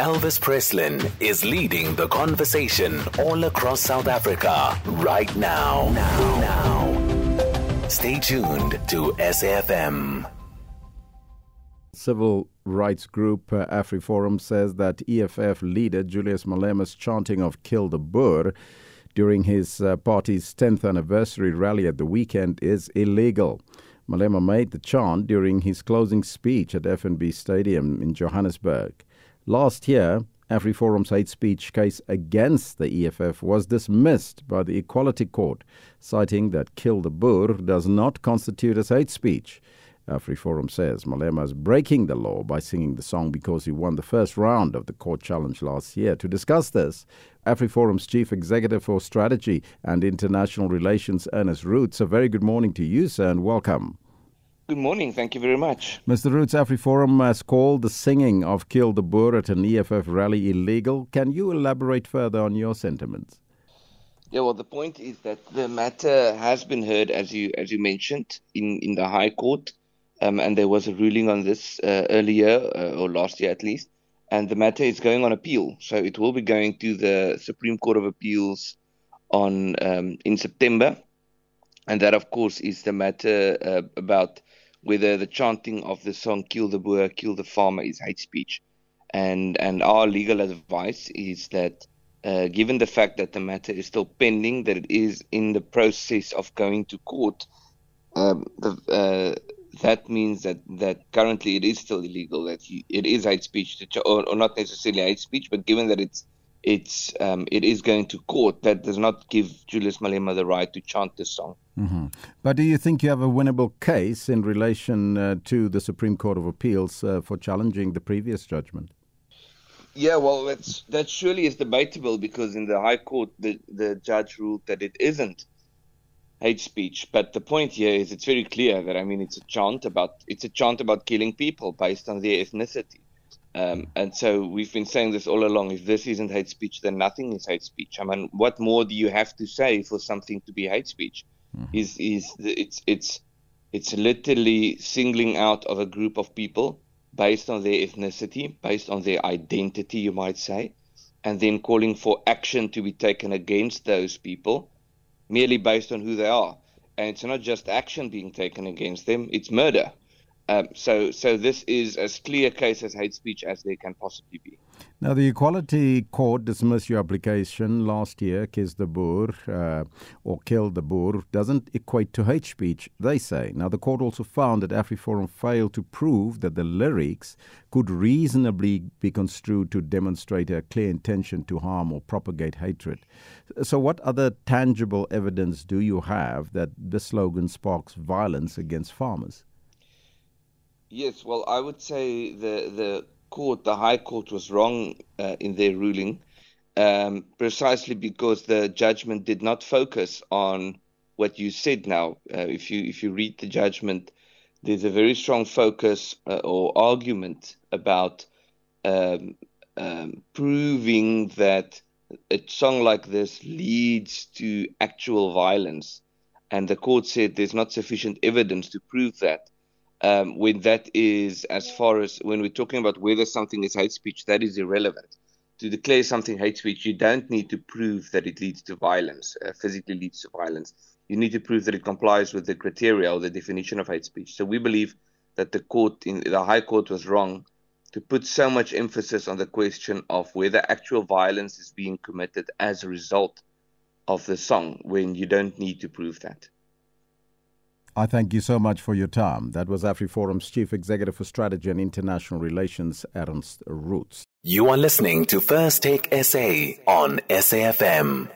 Elvis Presslin is leading the conversation all across South Africa right now. Now. now. Stay tuned to SAFM. Civil rights group uh, AfriForum says that EFF leader Julius Malema's chanting of Kill the Boer during his uh, party's 10th anniversary rally at the weekend is illegal. Malema made the chant during his closing speech at FNB Stadium in Johannesburg. Last year, AfriForum's hate speech case against the EFF was dismissed by the Equality Court, citing that Kill the Boer does not constitute as hate speech. AfriForum says Malema is breaking the law by singing the song because he won the first round of the court challenge last year. To discuss this, AfriForum's Chief Executive for Strategy and International Relations, Ernest Roets. A very good morning to you, sir, and welcome. Good morning. Thank you very much. Mr. Roets, AfriForum has called the singing of Kill the Boer at an EFF rally illegal. Can you elaborate further on your sentiments? Yeah, well, the point is that the matter has been heard, as you as you mentioned, in, in the High Court, um, and there was a ruling on this uh, earlier uh, or last year at least and the matter is going on appeal. So it will be going to the Supreme Court of Appeals on um, in September, and that, of course, is the matter uh, about whether the chanting of the song "Kill the Boer, Kill the Farmer" is hate speech. And and our legal advice is that, uh, given the fact that the matter is still pending, that it is in the process of going to court, um, the uh, that means that, that currently it is still illegal. That he, it is hate speech, to, or, or, not necessarily hate speech, but given that it's it's um, it is going to court, that does not give Julius Malema the right to chant this song. Mm-hmm. But do you think you have a winnable case in relation uh, to the Supreme Court of Appeals uh, for challenging the previous judgment? Yeah, well, that's that surely is debatable because in the High Court, the the judge ruled that it isn't hate speech. But the point here is it's very clear that I mean it's a chant about it's a chant about killing people based on their ethnicity. Um, and so we've been saying this all along. If this isn't hate speech, then nothing is hate speech. I mean, what more do you have to say for something to be hate speech? Mm-hmm. Is is it's it's it's literally singling out of a group of people based on their ethnicity, based on their identity, you might say, and then calling for action to be taken against those people merely based on who they are. And it's not just action being taken against them, it's murder. Um, so, so this is as clear a case as hate speech as there can possibly be. Now, the Equality Court dismissed your application last year, Kiss the Boer, uh, or Kill the Boer, doesn't equate to hate speech, they say. Now, the court also found that AfriForum failed to prove that the lyrics could reasonably be construed to demonstrate a clear intention to harm or propagate hatred. So, what other tangible evidence do you have that the slogan sparks violence against farmers? Yes, well, I would say the the court, the High Court, was wrong uh, in their ruling, um, precisely because the judgment did not focus on what you said. Now, uh, if you if you read the judgment, there's a very strong focus uh, or argument about um, um, proving that a song like this leads to actual violence, and the court said there's not sufficient evidence to prove that um, when that is as far as when we're talking about whether something is hate speech, that is irrelevant. To declare something hate speech, you don't need to prove that it leads to violence, uh, physically leads to violence. You need to prove that it complies with the criteria or the definition of hate speech. So we believe that the court, in the High Court, was wrong to put so much emphasis on the question of whether actual violence is being committed as a result of the song, when you don't need to prove that. I thank you so much for your time. That was AfriForum's Chief Executive for Strategy and International Relations, Ernst Roets. You are listening to First Take SA on SAFM.